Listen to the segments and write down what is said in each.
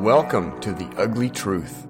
Welcome to the ugly truth.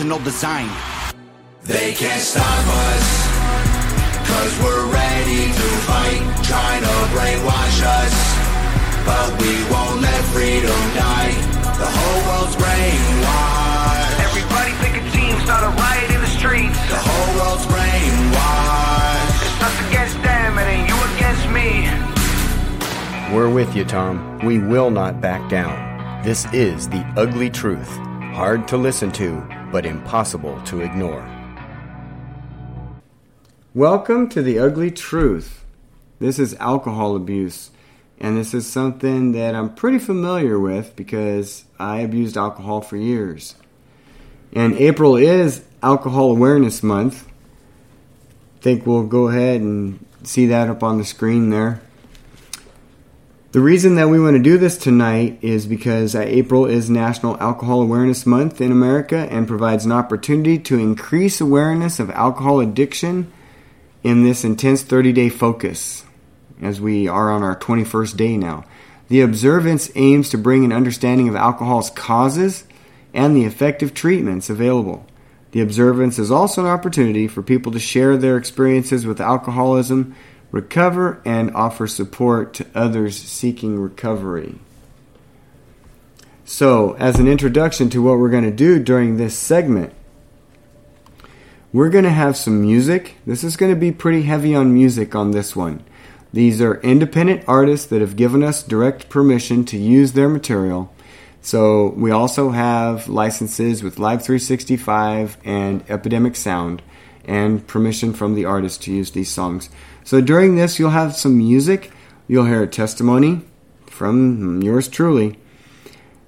situational design. They can't stop us, cause we're ready to fight, trying to brainwash us. But we won't let freedom die. The whole world's brainwashed. Everybody pick a team, start a riot in the streets. The whole world's brainwashed. It's us against them, and then you against me. We're with you, Tom. We will not back down. This is the ugly truth. Hard to listen to, but impossible to ignore. Welcome to the ugly truth. This is alcohol abuse, and this is something that I'm pretty familiar with because I abused alcohol for years. And April is Alcohol Awareness Month. I think we'll go ahead and see that up on the screen there. The reason that we want to do this tonight is because uh, April is National Alcohol Awareness Month in America and provides an opportunity to increase awareness of alcohol addiction in this intense 30 day focus as we are on our 21st day now. The observance aims to bring an understanding of alcohol's causes and the effective treatments available. The observance is also an opportunity for people to share their experiences with alcoholism recover, and offer support to others seeking recovery. So, as an introduction to what we're going to do during this segment, we're going to have some music. This is going to be pretty heavy on music on this one. These are independent artists that have given us direct permission to use their material. So, we also have licenses with Live 365 and Epidemic Sound and permission from the artist to use these songs. So during this, you'll have some music, you'll hear a testimony from yours truly,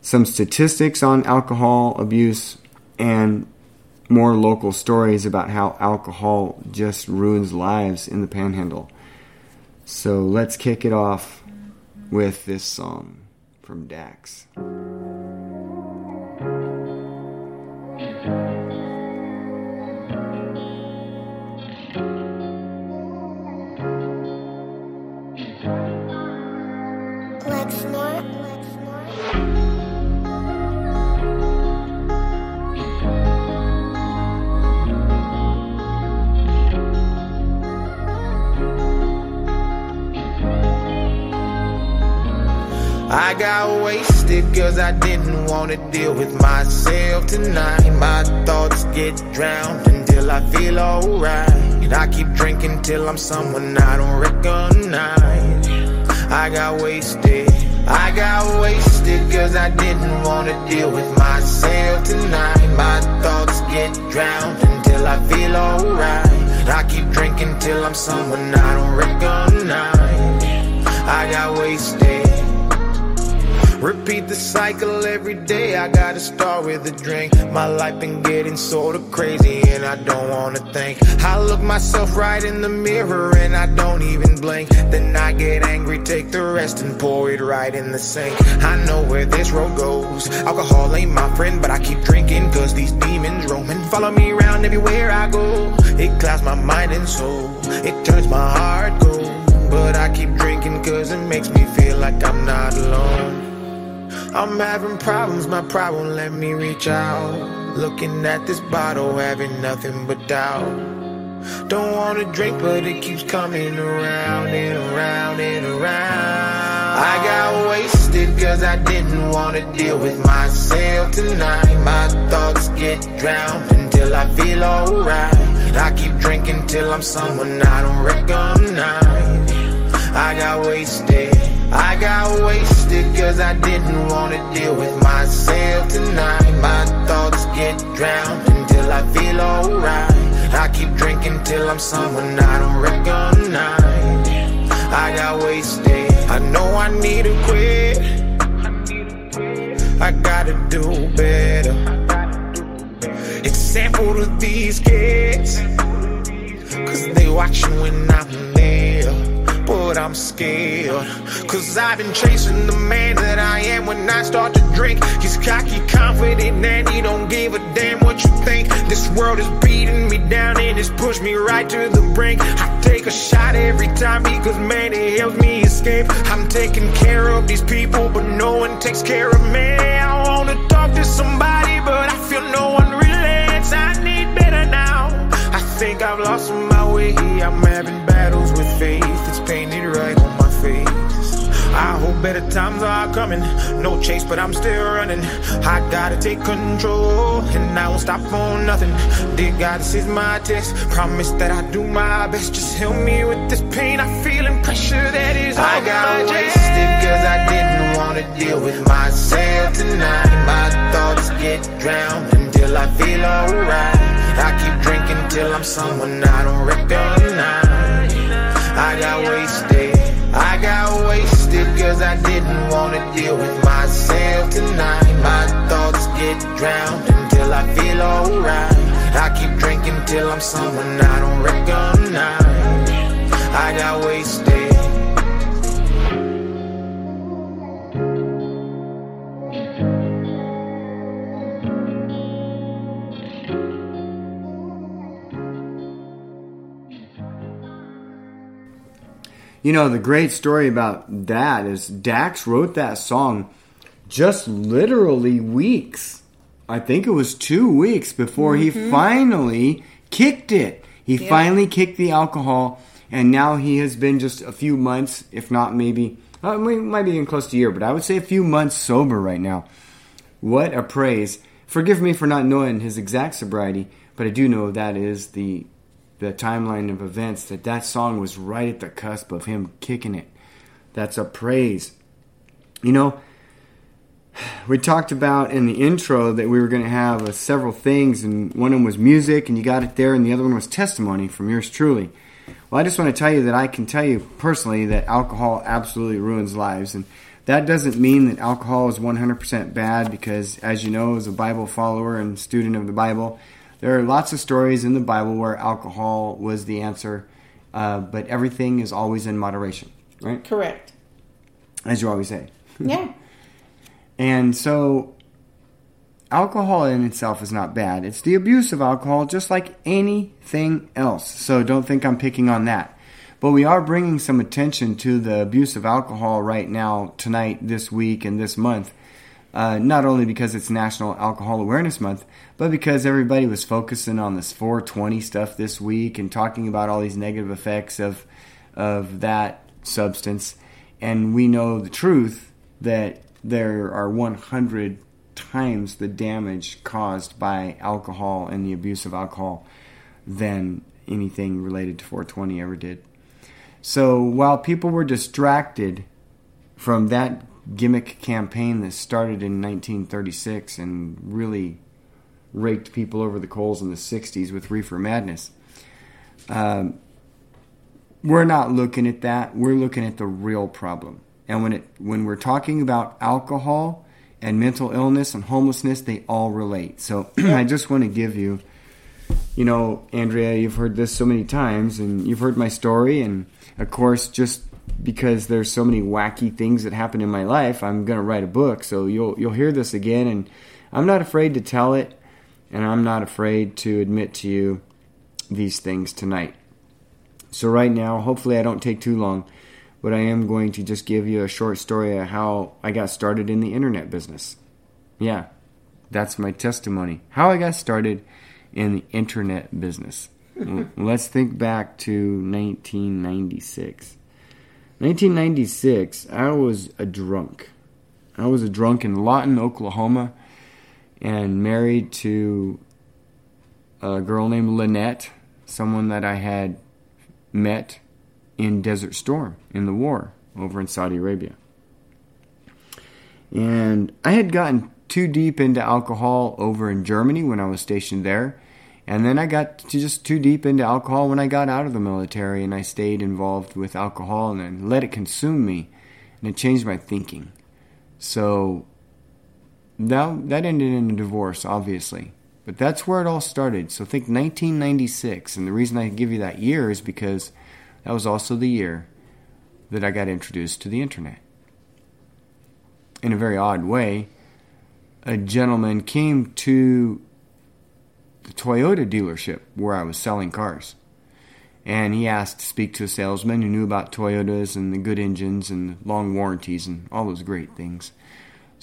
some statistics on alcohol abuse, and more local stories about how alcohol just ruins lives in the panhandle. So let's kick it off with this song from Dax. Got wasted cause I didn't wanna deal with myself tonight. My thoughts get drowned until I feel alright. I keep drinking till I'm someone I don't recognize. I got wasted. I got wasted cause I didn't wanna deal with myself tonight. My thoughts get drowned until I feel alright. I keep drinking till I'm someone I don't recognize. I got wasted. Repeat the cycle every day. I gotta start with a drink. My life been getting sorta crazy, and I don't wanna think. I look myself right in the mirror, and I don't even blink. Then I get angry, take the rest, and pour it right in the sink. I know where this road goes. Alcohol ain't my friend, but I keep drinking, cause these demons roaming. Follow me around everywhere I go. It clouds my mind and soul, it turns my heart cold. But I keep drinking, cause it makes me feel like I'm not alone. I'm having problems, my won't let me reach out. Looking at this bottle, having nothing but doubt. Don't wanna drink, but it keeps coming around and around and around. I got wasted cause I didn't wanna deal with myself tonight. My thoughts get drowned until I feel alright. I keep drinking till I'm someone I don't recognize. I got wasted. I got wasted cause I didn't wanna deal with myself tonight. My thoughts get drowned until I feel alright. I keep drinking till I'm someone I don't recognize. I got wasted. I know I need to quit. I got gotta do better. Example to these kids, cause they watching when I'm. But I'm scared, cause I've been chasing the man that I am when I start to drink. He's cocky, confident, and he don't give a damn what you think. This world is beating me down and it's pushed me right to the brink. I take a shot every time because man, it helps me escape. I'm taking care of these people, but no one takes care of me. I wanna talk to somebody, but I feel no one relates. I need think I've lost my way. I'm having battles with faith. It's painted right on my face. I hope better times are coming. No chase, but I'm still running. I gotta take control, and I won't stop for nothing. Dear God, this is my test. Promise that I do my best. Just help me with this pain I feel and pressure that is all I got wasted cause I didn't wanna deal with myself tonight. My thoughts get drowned until I feel alright. I keep drinking till I'm someone I don't recognize. I got wasted. I got wasted cause I didn't wanna deal with myself tonight. My thoughts get drowned until I feel alright. I keep drinking till I'm someone I don't recognize. I got wasted. You know, the great story about that is Dax wrote that song just literally weeks. I think it was two weeks before he finally kicked it. He finally kicked the alcohol, and now he has been just a few months, if not maybe, uh, we might be getting close to a year, but I would say a few months sober right now. What a praise. Forgive me for not knowing his exact sobriety, but I do know that is the the timeline of events that that song was right at the cusp of him kicking it. That's a praise. You know, we talked about in the intro that we were going to have uh, several things, and one of them was music, and you got it there, and the other one was testimony from yours truly. Well, I just want to tell you that I can tell you personally that alcohol absolutely ruins lives, and that doesn't mean that alcohol is 100% bad because, as you know, as a Bible follower and student of the Bible, there are lots of stories in the Bible where alcohol was the answer, uh, but everything is always in moderation, right? Correct. As you always say. Yeah. And so, alcohol in itself is not bad. It's the abuse of alcohol, just like anything else. So, don't think I'm picking on that. But we are bringing some attention to the abuse of alcohol right now, tonight, this week, and this month. Uh, not only because it's National Alcohol Awareness Month, but because everybody was focusing on this 420 stuff this week and talking about all these negative effects of of that substance. And we know the truth that there are 100 times the damage caused by alcohol and the abuse of alcohol than anything related to 420 ever did. So while people were distracted from that gimmick campaign that started in 1936 and really raked people over the coals in the 60s with reefer madness, um, we're not looking at that. We're looking at the real problem. And when it when we're talking about alcohol and mental illness and homelessness, they all relate. So I just want to give you, you know, Andrea, you've heard this so many times, and you've heard my story, and of course, just because there's so many wacky things that happen in my life, I'm going to write a book. So you'll you'll hear this again, and I'm not afraid to tell it, and I'm not afraid to admit to you these things tonight. So right now, hopefully, I don't take too long, but I am going to just give you a short story of how I got started in the internet business. Yeah, that's my testimony. How I got started in the internet business. Let's think back to 1996. 1996, I was a drunk. I was a drunk in Lawton, Oklahoma, and married to a girl named Lynette, someone that I had met in Desert Storm in the war over in Saudi Arabia. And I had gotten too deep into alcohol over in Germany when I was stationed there. And then I got to just too deep into alcohol when I got out of the military and I stayed involved with alcohol and let it consume me. And it changed my thinking. So that that ended in a divorce, obviously. But that's where it all started. So think 1996, and the reason I give you that year is because that was also the year that I got introduced to the internet. In a very odd way, a gentleman came to the Toyota dealership where I was selling cars. And he asked to speak to a salesman who knew about Toyotas and the good engines and long warranties and all those great things.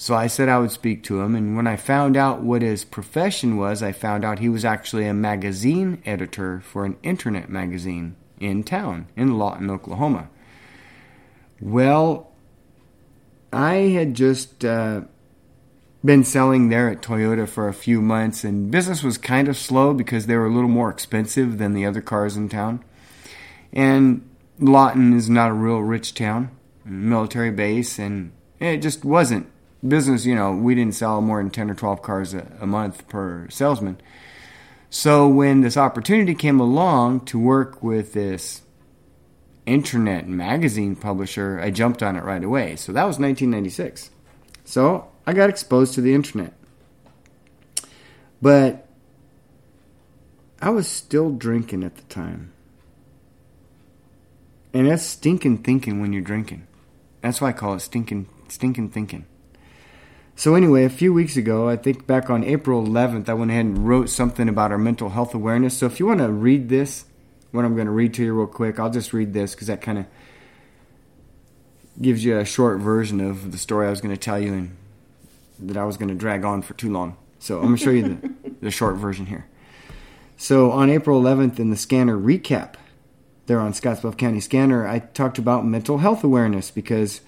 So I said I would speak to him, and when I found out what his profession was, I found out he was actually a magazine editor for an internet magazine in town, in Lawton, Oklahoma. Well, I had just uh, been selling there at Toyota for a few months, and business was kind of slow because they were a little more expensive than the other cars in town. And Lawton is not a real rich town, military base, and it just wasn't business, you know, we didn't sell more than 10 or 12 cars a, a month per salesman. So when this opportunity came along to work with this internet magazine publisher, I jumped on it right away. So that was 1996. So I got exposed to the internet. But I was still drinking at the time. And that's stinking thinking when you're drinking. That's why I call it stinking stinking thinking. So, anyway, a few weeks ago, I think back on April 11th, I went ahead and wrote something about our mental health awareness. So, if you want to read this, what I'm going to read to you real quick, I'll just read this because that kind of gives you a short version of the story I was going to tell you and that I was going to drag on for too long. So, I'm going to show you the, the short version here. So, on April 11th, in the scanner recap, there on Scottsbluff County Scanner, I talked about mental health awareness because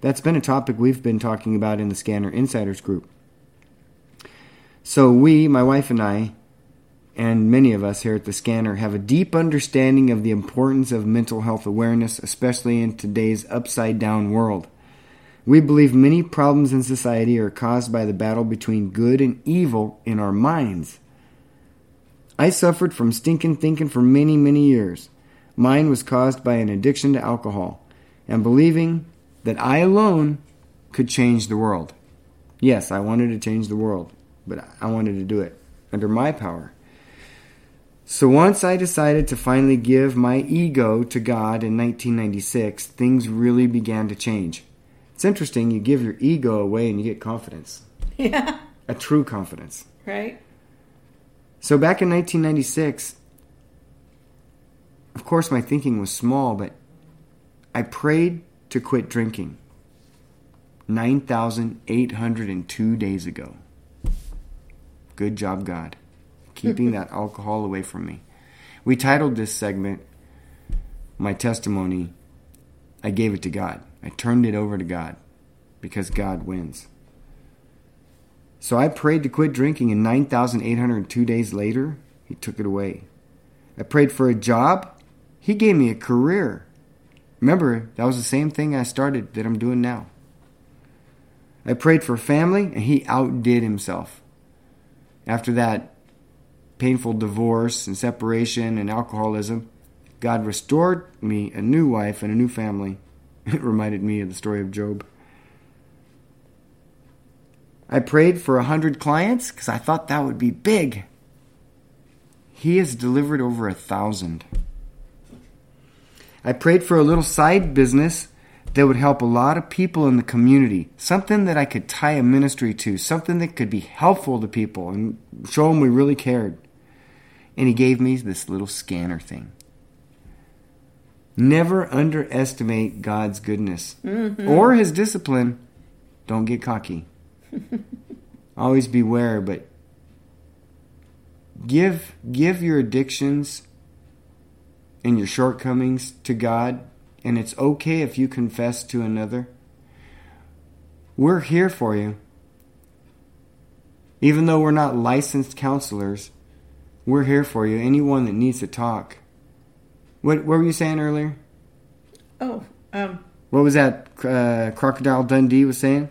that's been a topic we've been talking about in the Scanner Insiders group. So, we, my wife and I, and many of us here at the Scanner, have a deep understanding of the importance of mental health awareness, especially in today's upside down world. We believe many problems in society are caused by the battle between good and evil in our minds. I suffered from stinking thinking for many, many years. Mine was caused by an addiction to alcohol and believing that I alone could change the world. Yes, I wanted to change the world, but I wanted to do it under my power. So once I decided to finally give my ego to God in 1996, things really began to change. It's interesting, you give your ego away and you get confidence. Yeah. A true confidence. Right? So back in 1996, of course my thinking was small, but I prayed to quit drinking 9,802 days ago. Good job, God, keeping that alcohol away from me. We titled this segment, My Testimony, I Gave It to God. I turned it over to God because God wins. So I prayed to quit drinking, and 9,802 days later, He took it away. I prayed for a job, He gave me a career. Remember, that was the same thing I started that I'm doing now. I prayed for family, and he outdid himself. After that painful divorce and separation and alcoholism, God restored me a new wife and a new family. It reminded me of the story of Job. I prayed for a hundred clients because I thought that would be big. He has delivered over a thousand. I prayed for a little side business that would help a lot of people in the community. Something that I could tie a ministry to, something that could be helpful to people and show them we really cared. And he gave me this little scanner thing. Never underestimate God's goodness mm-hmm. or his discipline. Don't get cocky. Always beware, but give give your addictions and your shortcomings to God, and it's okay if you confess to another. We're here for you. Even though we're not licensed counselors, we're here for you. Anyone that needs to talk. What, what were you saying earlier? Oh, um, What was that uh, Crocodile Dundee was saying?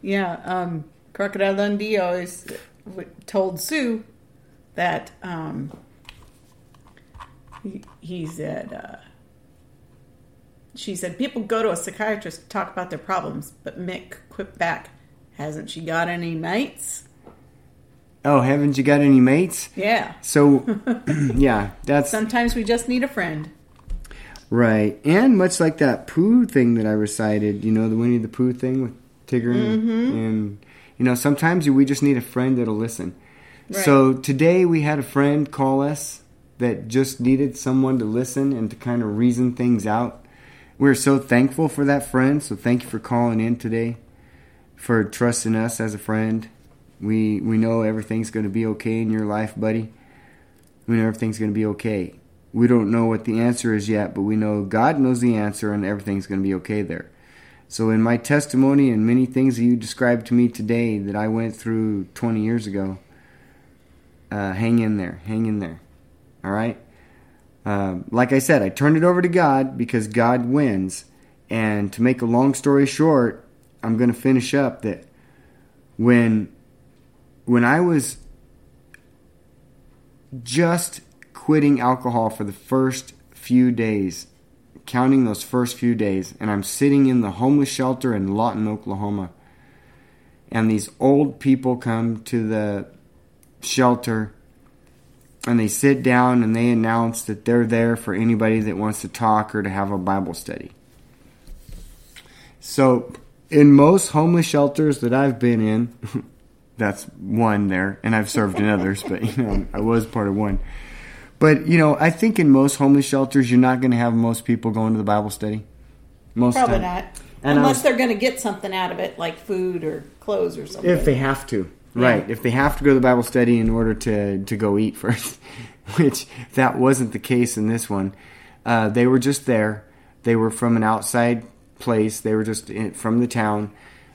yeah. Um, Crocodile Dundee always told Sue that um, he, he said, uh, she said, people go to a psychiatrist to talk about their problems, but Mick quipped back, Hasn't she got any mates? Oh, haven't you got any mates? Yeah. So, yeah, that's Sometimes we just need a friend. right. And much like that Pooh thing that I recited, you know, the Winnie the Pooh thing with Tigger and, and you know, sometimes we just need a friend that'll listen. Right. So today we had a friend call us that just needed someone to listen and to kind of reason things out. We're so thankful for that friend. So thank you for calling in today, for trusting us as a friend. We we know everything's going to be okay in your life, buddy. We know everything's going to be okay. We don't know what the answer is yet, but we know God knows the answer and everything's going to be okay there. So, in my testimony and many things that you described to me today that I went through 20 years ago, uh, hang in there. Hang in there. All right? Um, like I said, I turned it over to God because God wins. And to make a long story short, I'm going to finish up that when when I was just quitting alcohol for the first few days, counting those first few days, and I'm sitting in the homeless shelter in Lawton, Oklahoma. And these old people come to the shelter and they sit down and they announce that they're there for anybody that wants to talk or to have a Bible study. So, in most homeless shelters that I've been in, that's one there, and I've served in others, but you know, I was part of one. But you know, I think in most homeless shelters, you're not going to have most people going to the Bible study. Most Probably time. not. And Unless was- they're going to get something out of it, like food or clothes or something. If they have to, right? If they have to go to the Bible study in order to to go eat first, which that wasn't the case in this one. Uh, they were just there. They were from an outside place. They were just in, from the town,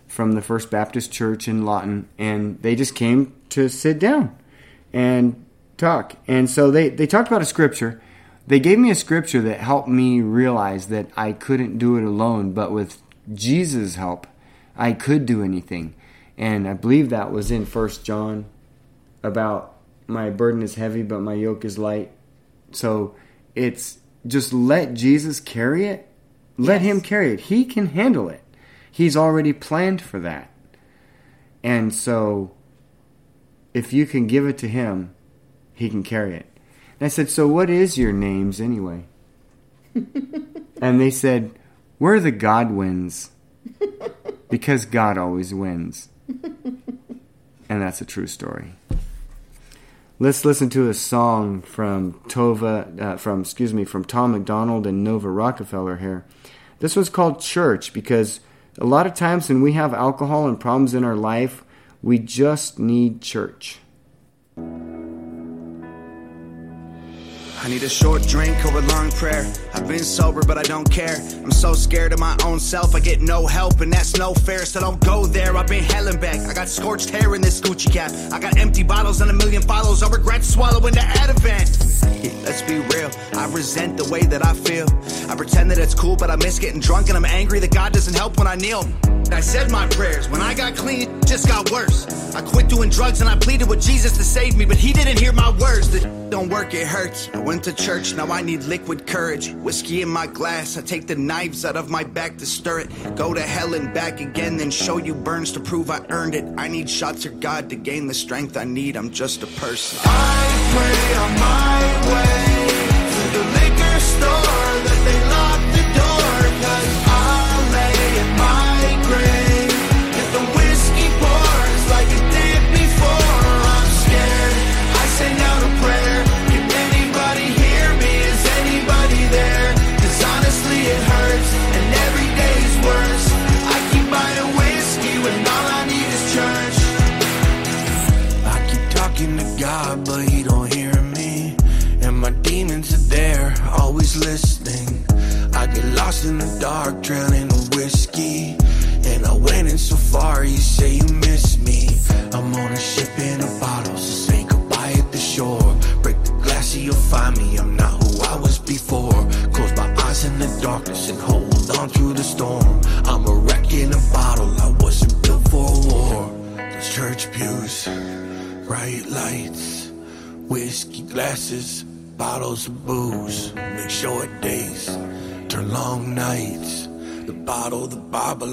from the First Baptist Church in Lawton, and they just came to sit down and talk. And so they they talked about a scripture. They gave me a scripture that helped me realize that I couldn't do it alone, but with Jesus' help, I could do anything. And I believe that was in First John about my burden is heavy, but my yoke is light. So it's just let Jesus carry it. Let Yes. him carry it. He can handle it. He's already planned for that. And so if you can give it to him, he can carry it. And I said, So what is your names anyway? and they said, We're the Godwins. Because God always wins. And that's a true story. Let's listen to a song from Tova, uh, from excuse me, from Tom MacDonald and Nova Rockafeller here. This one's called Church because a lot of times when we have alcohol and problems in our life, we just need church. I need a short drink or a long prayer. I've been sober, but I don't care. I'm so scared of my own self, I get no help, and that's no fair. So don't go there. I've been hell and back. I got scorched hair in this Gucci cap. I got empty bottles and a million follows. I regret swallowing the Ativan. Let's be real. I resent the way that I feel. I pretend that it's cool, but I miss getting drunk, and I'm angry that God doesn't help when I kneel. I said my prayers. When I got clean, just got worse. I quit doing drugs and I pleaded with Jesus to save me, but he didn't hear my words. The don't work, it hurts. I went to church, now I need liquid courage. Whiskey in my glass, I take the knives out of my back to stir it. Go to hell and back again, then show you burns to prove I earned it. I need shots of God to gain the strength I need. I'm just a person. I pray on my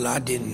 Bible,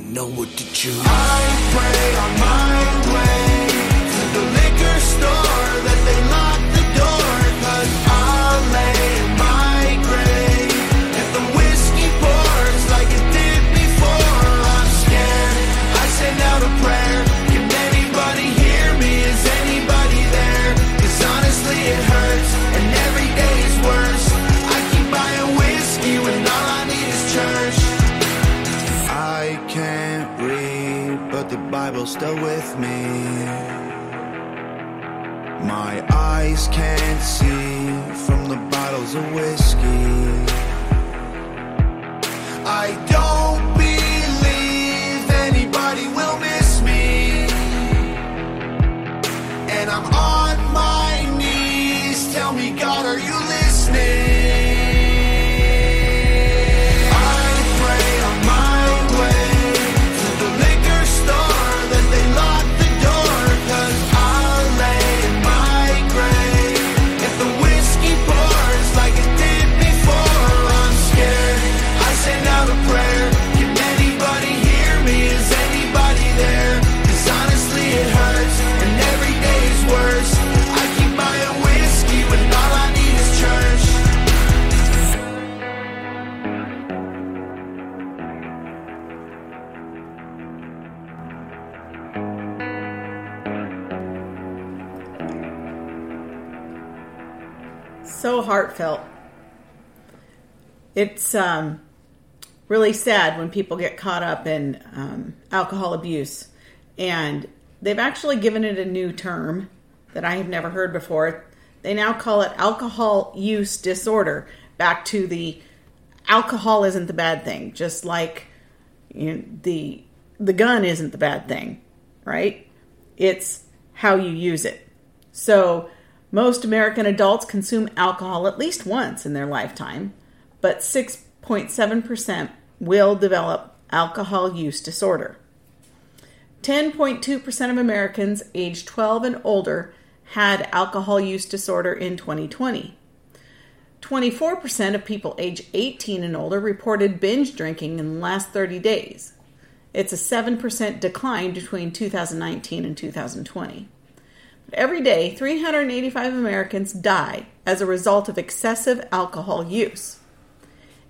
heartfelt. It's um, really sad when people get caught up in um, alcohol abuse. And they've actually given it a new term that I have never heard before. They now call it alcohol use disorder, back to the alcohol isn't the bad thing, just like you know, the the gun isn't the bad thing, right? It's how you use it. So, most American adults consume alcohol at least once in their lifetime, but 6.7% will develop alcohol use disorder. 10.2% of Americans aged 12 and older had alcohol use disorder in 2020. 24% of people age 18 and older reported binge drinking in the last 30 days. It's a 7% decline between 2019 and 2020. Every day, 385 Americans die as a result of excessive alcohol use.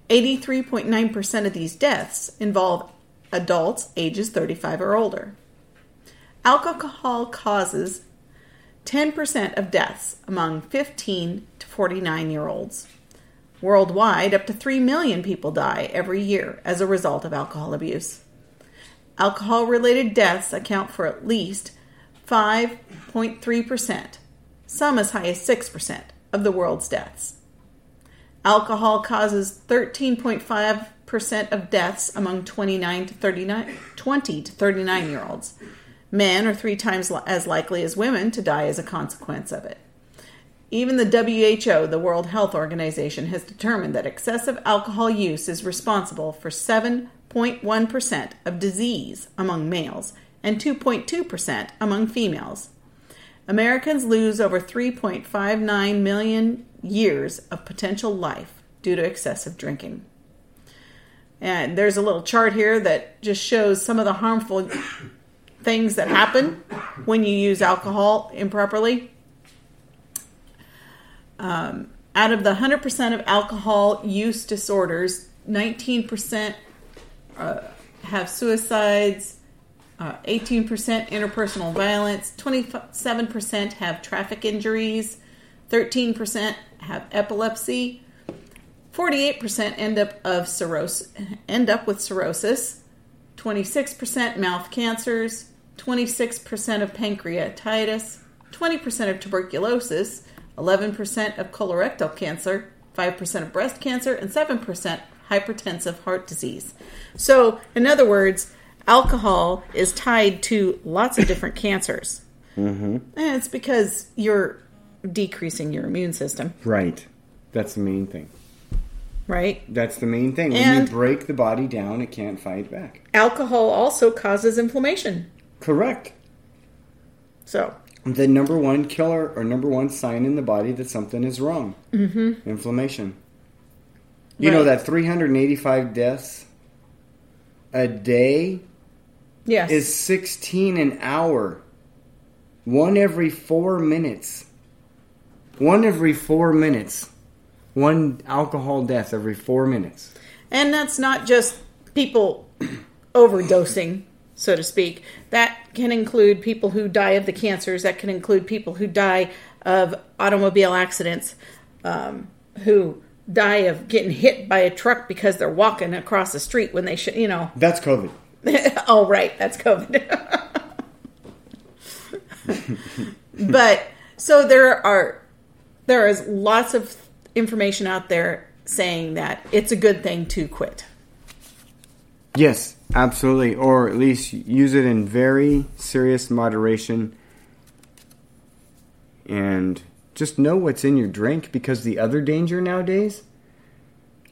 83.9% of these deaths involve adults ages 35 or older. Alcohol causes 10% of deaths among 15 to 49 year olds. Worldwide, up to 3 million people die every year as a result of alcohol abuse. Alcohol related deaths account for at least 5.3%, some as high as 6% of the world's deaths. Alcohol causes 13.5% of deaths among 29 to 39, 20 to 39 year olds. Men are three times as likely as women to die as a consequence of it. Even the WHO, the World Health Organization, has determined that excessive alcohol use is responsible for 7.1% of disease among males and 2.2% among females. Americans lose over 3.59 million years of potential life due to excessive drinking. And there's a little chart here that just shows some of the harmful things that happen when you use alcohol improperly. Um, out of the 100% of alcohol use disorders, 19% uh, have suicides, uh, 18% interpersonal violence, 27% have traffic injuries, 13% have epilepsy, 48% end up of cirrhosis, end up with cirrhosis, 26% mouth cancers, 26% of pancreatitis, 20% of tuberculosis, 11% of colorectal cancer, 5% of breast cancer, and 7% hypertensive heart disease. So, in other words, alcohol is tied to lots of different cancers. Mm-hmm. And it's because you're decreasing your immune system, Right. That's the main thing. right? That's the main thing. When And- you break the body down, it can't fight back. Alcohol also causes inflammation. Correct. So, The number one killer or number one sign in the body that something is wrong. Mm-hmm. Inflammation. You know that 385 deaths a day Yes. is 16 an hour. One every four minutes. One every four minutes. One alcohol death every four minutes. And that's not just people overdosing, so to speak. That can include people who die of the cancers. That can include people who die of automobile accidents, um, who die of getting hit by a truck because they're walking across the street when they should, you know. That's COVID. oh, right, that's COVID. but so there are there is lots of information out there saying that it's a good thing to quit. Yes, absolutely. Or at least use it in very serious moderation and just know what's in your drink because the other danger nowadays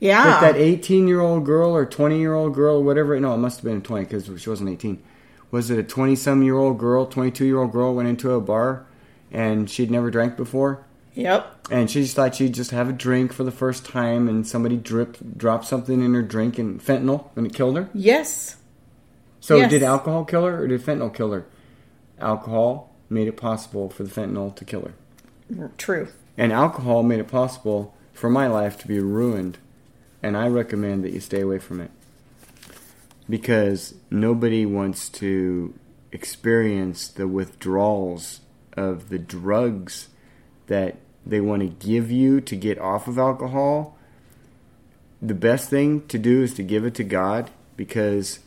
Yeah. Like that 18 year old girl or 20 year old girl, whatever. No, it must have been 20 because she wasn't 18. Was it a 20 some year old girl, 22 year old girl went into a bar and she'd never drank before? Yep. And she just thought she'd just have a drink for the first time and somebody dripped, dropped something in her drink and fentanyl and it killed her? Yes. So Yes. did alcohol kill her or did fentanyl kill her? Alcohol made it possible for the fentanyl to kill her. True. And alcohol made it possible for my life to be ruined. And I recommend that you stay away from it. Because nobody wants to experience the withdrawals of the drugs that they want to give you to get off of alcohol. The best thing to do is to give it to God because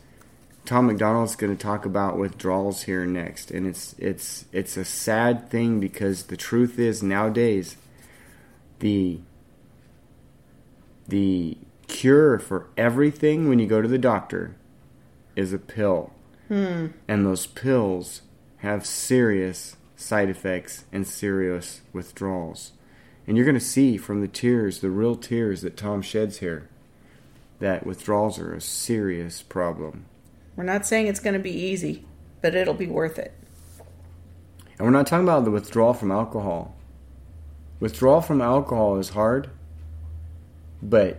Tom MacDonald's going to talk about withdrawals here next, and it's it's it's a sad thing because the truth is nowadays the the cure for everything when you go to the doctor is a pill, hmm. and those pills have serious side effects and serious withdrawals, and you're going to see from the tears, the real tears that Tom sheds here, that withdrawals are a serious problem. We're not saying it's going to be easy, but it'll be worth it. And we're not talking about the withdrawal from alcohol. Withdrawal from alcohol is hard, but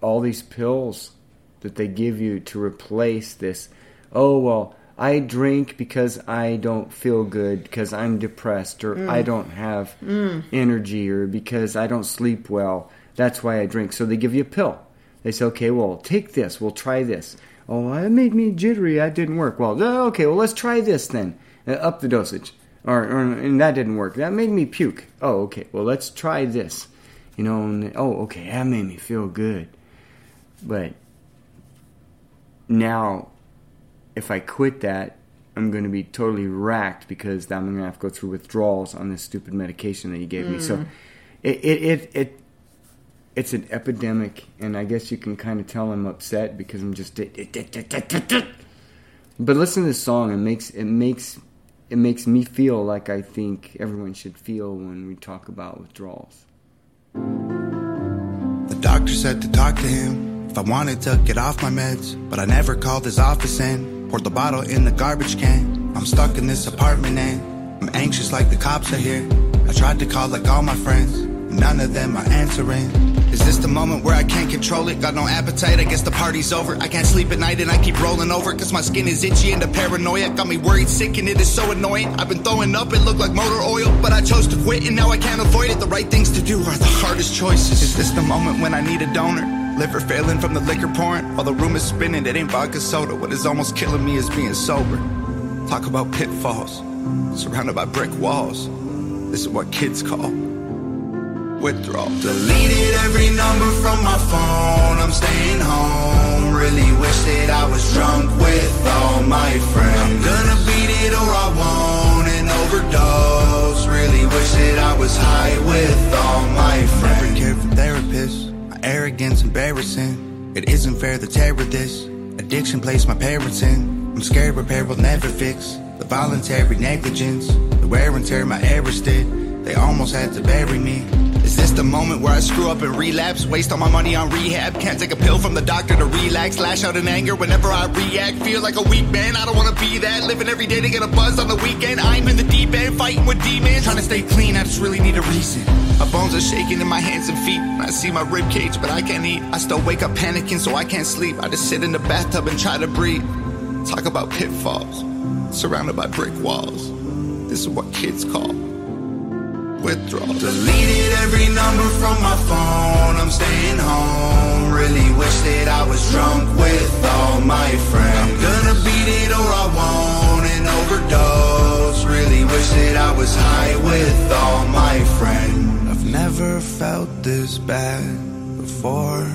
all these pills that they give you to replace this, oh, well, I drink because I don't feel good, because I'm depressed, or I don't have energy, or because I don't sleep well. That's why I drink. So they give you a pill. They say, okay, well, take this. We'll try this. Oh, that made me jittery. That didn't work. Well, uh, okay, well, let's try this then. Uh, up the dosage. Or, or, and that didn't work. That made me puke. Oh, okay, well, let's try this. You know, and, oh, okay, that made me feel good. But now, if I quit that, I'm going to be totally racked because I'm going to have to go through withdrawals on this stupid medication that you gave me. So, mm. it, it, it, it it's an epidemic, and I guess you can kind of tell I'm upset because I'm just. But listen to this song; it makes it makes it makes me feel like I think everyone should feel when we talk about withdrawals. Doctor said to talk to him if I wanted to get off my meds, but I never called his office in. poured the bottle in the garbage can. I'm stuck in this apartment and I'm anxious like the cops are here. I tried to call like all my friends, none of them are answering. Is this the moment where I can't control it? Got no appetite, I guess the party's over. I can't sleep at night and I keep rolling over cause my skin is itchy and the paranoia got me worried sick and it is so annoying. I've been throwing up, it looked like motor oil, but I chose to quit and now I can't avoid it. The right things to do are the hardest choices. Is this the moment when I need a donor? Liver failing from the liquor pouring, while the room is spinning. It ain't vodka soda. What is almost killing me is being sober. Talk about pitfalls, surrounded by brick walls. This is what kids call Deleted every number from my phone. I'm staying home. Really wish that I was drunk with all my friends. I'm gonna beat it or I won't and overdose. Really wish that I was high with all my friends. Never cared for therapists. My arrogance embarrassing. It isn't fair to with this. Addiction placed my parents in. I'm scared repair will never fix. The voluntary negligence, the wear and tear my errors did. They almost had to bury me. Is this the moment where I screw up and relapse? Waste all my money on rehab? Can't take a pill from the doctor to relax. Lash out in anger whenever I react. Feel like a weak man, I don't wanna be that. Living every day to get a buzz on the weekend. I'm in the deep end, fighting with demons. Trying to stay clean, I just really need a reason. My bones are shaking in my hands and feet. I see my rib cage, but I can't eat. I still wake up panicking, so I can't sleep. I just sit in the bathtub and try to breathe. Talk about pitfalls, surrounded by brick walls. This is what kids call withdrawal. Deleted every number from my phone. I'm staying home. Really wish that I was drunk with all my friends. I'm gonna beat it or I won't and overdose. Really wish that I was high with all my friends. I've never felt this bad before.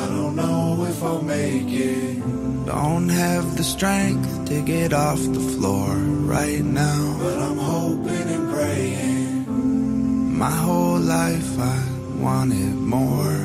I don't know if I'll make it. Don't have the strength to get off the floor right now. But I'm hoping. My whole life I wanted more.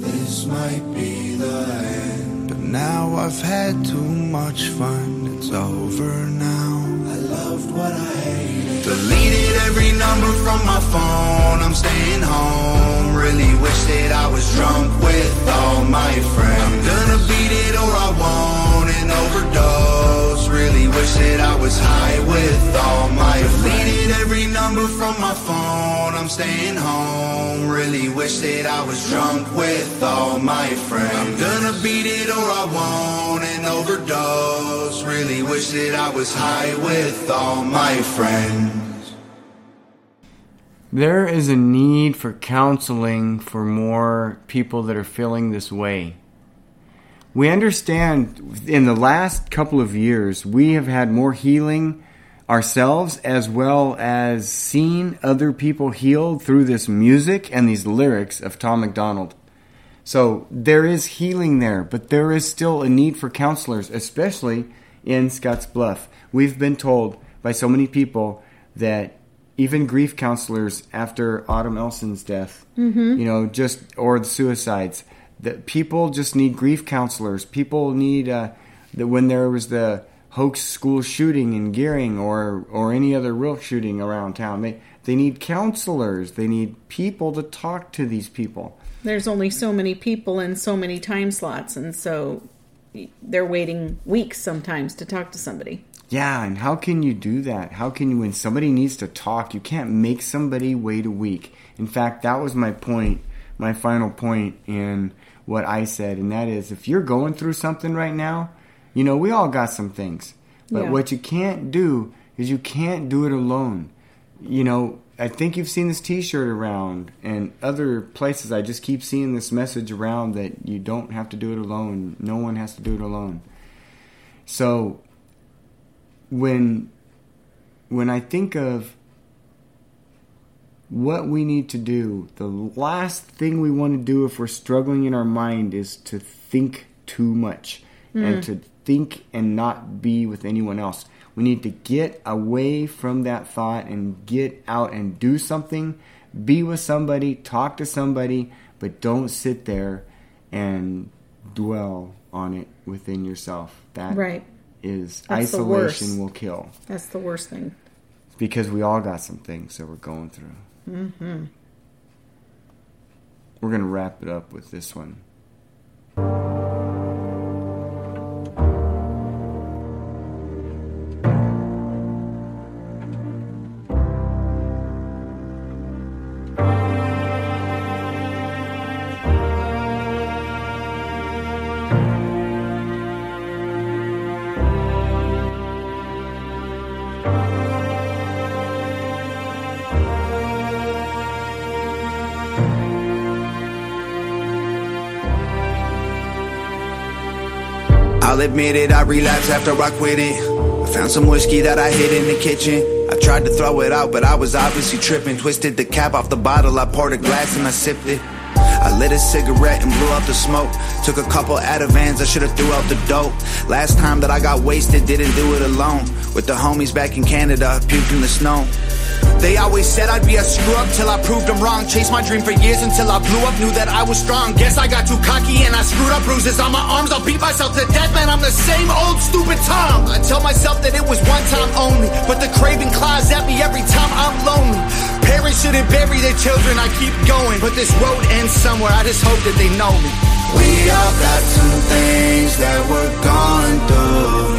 This might be the end. But now I've had too much fun. It's over now. I loved what I hated. Deleted every number from my phone. I'm staying home. Really wish that I was drunk with all my friends. I'm gonna beat it or I won't and overdose. Really wish that I was high with all my Deleted every number from my phone. I'm staying home. Really wish that I was drunk with all my friends. I'm gonna beat it or I won't and overdose. Really wish that I was high with all my friends. There is a need for counseling for more people that are feeling this way. We understand in the last couple of years, we have had more healing ourselves as well as seeing other people healed through this music and these lyrics of Tom MacDonald. So there is healing there, but there is still a need for counselors, especially in Scotts Bluff. We've been told by so many people that even grief counselors after Autumn Elson's death, mm-hmm. you know, just or the suicides, that people just need grief counselors. People need uh, that when there was the hoax school shooting in Gering or or any other real shooting around town, they they need counselors. They need people to talk to these people. There's only so many people and so many time slots, and so they're waiting weeks sometimes to talk to somebody. Yeah, and how can you do that? How can you, when somebody needs to talk, you can't make somebody wait a week. In fact, that was my point, my final point in what I said, and that is if you're going through something right now, you know, we all got some things. But Yeah. what you can't do is you can't do it alone. You know, I think you've seen this t shirt around and other places. I just keep seeing this message around that you don't have to do it alone. No one has to do it alone. So when when I think of what we need to do, the last thing we want to do if we're struggling in our mind is to think too much and hmm. to think and not be with anyone else. We need to get away from that thought and get out and do something, be with somebody, talk to somebody, but don't sit there and dwell on it within yourself. That Right. is That's isolation will kill That's the worst thing. because we all got some things that we're going through. Mm-hmm. We're gonna wrap it up with this one. Admit it, I relapsed after I quit it. I found some whiskey that I hid in the kitchen. I tried to throw it out, but I was obviously tripping. Twisted the cap off the bottle, I poured a glass and I sipped it. I lit a cigarette and blew out the smoke. Took a couple Ativans, I should've threw out the dope. Last time that I got wasted, didn't do it alone. With the homies back in Canada, puked in the snow. They always said I'd be a screw up till I proved them wrong. Chased my dream for years until I blew up, knew that I was strong. Guess I got too cocky and I screwed up bruises on my arms. I'll beat myself to death, man. I'm the same old stupid Tom. I tell myself that it was one time only, but the craving claws at me every time I'm lonely. Parents shouldn't bury their children, I keep going. But this road ends somewhere, I just hope that they know me. We all got some things that we're going through.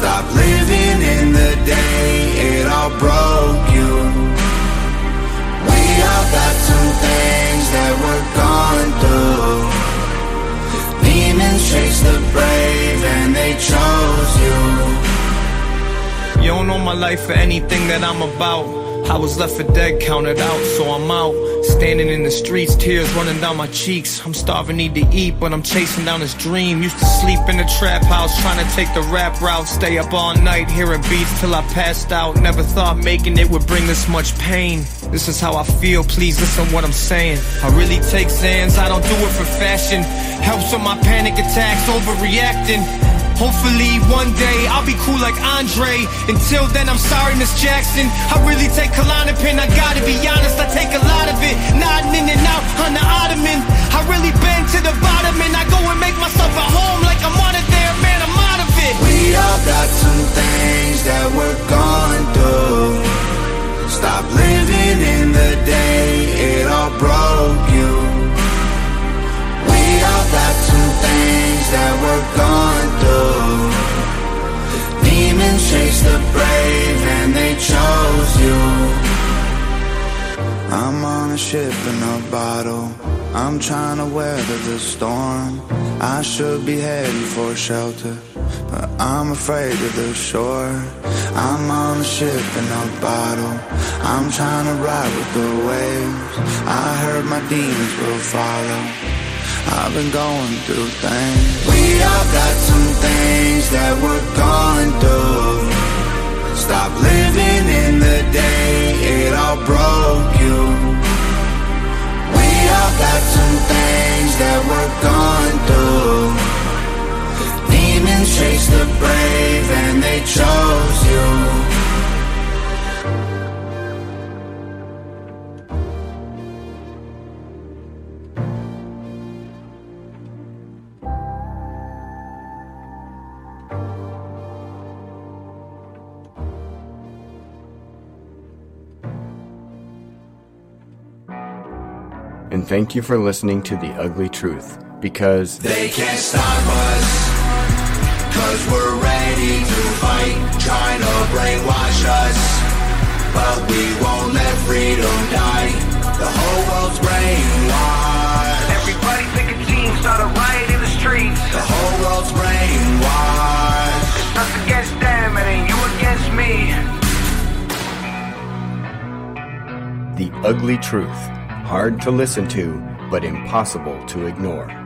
Stop living in the day it all broke you. We all got some things that we're going through. Demons chase the brave and they chose you. You don't know my life for anything that I'm about. I was left for dead, counted out, so I'm out. Standing in the streets, tears running down my cheeks. I'm starving, need to eat, but I'm chasing down this dream. Used to sleep in the trap house, trying to take the rap route. Stay up all night, hearing beats till I passed out. Never thought making it would bring this much pain. This is how I feel, please listen what I'm saying. I really take Xans, I don't do it for fashion. Helps with my panic attacks, overreacting. Hopefully one day I'll be cool like Andre. Until then, I'm sorry, Miss Jackson. I really take Klonopin, I gotta be honest, I take a lot of it. Nodding in and out on the ottoman. I really been to the bottom and I go and make myself at home like I'm on it there, man, I'm out of it. We all got some things that we're going through. Stop living in the day it all broke you. All got some things that we're going through. Demons chase the brave and they chose you. I'm on a ship in a bottle. I'm trying to weather the storm. I should be heading for shelter, but I'm afraid of the shore. I'm on a ship in a bottle. I'm trying to ride with the waves. I heard my demons will follow. I've been going through things. We all got some things that we're going through. Stop living in the thank you for listening to The Ugly Truth, because They can't stop us. Cause we're ready to fight, trying to brainwash us. But we won't let freedom die. The whole world's brainwashed. Everybody pick a team, start a riot in the streets. The whole world's brainwashed. It's us against them, and then you against me. The Ugly Truth. Hard to listen to, but impossible to ignore.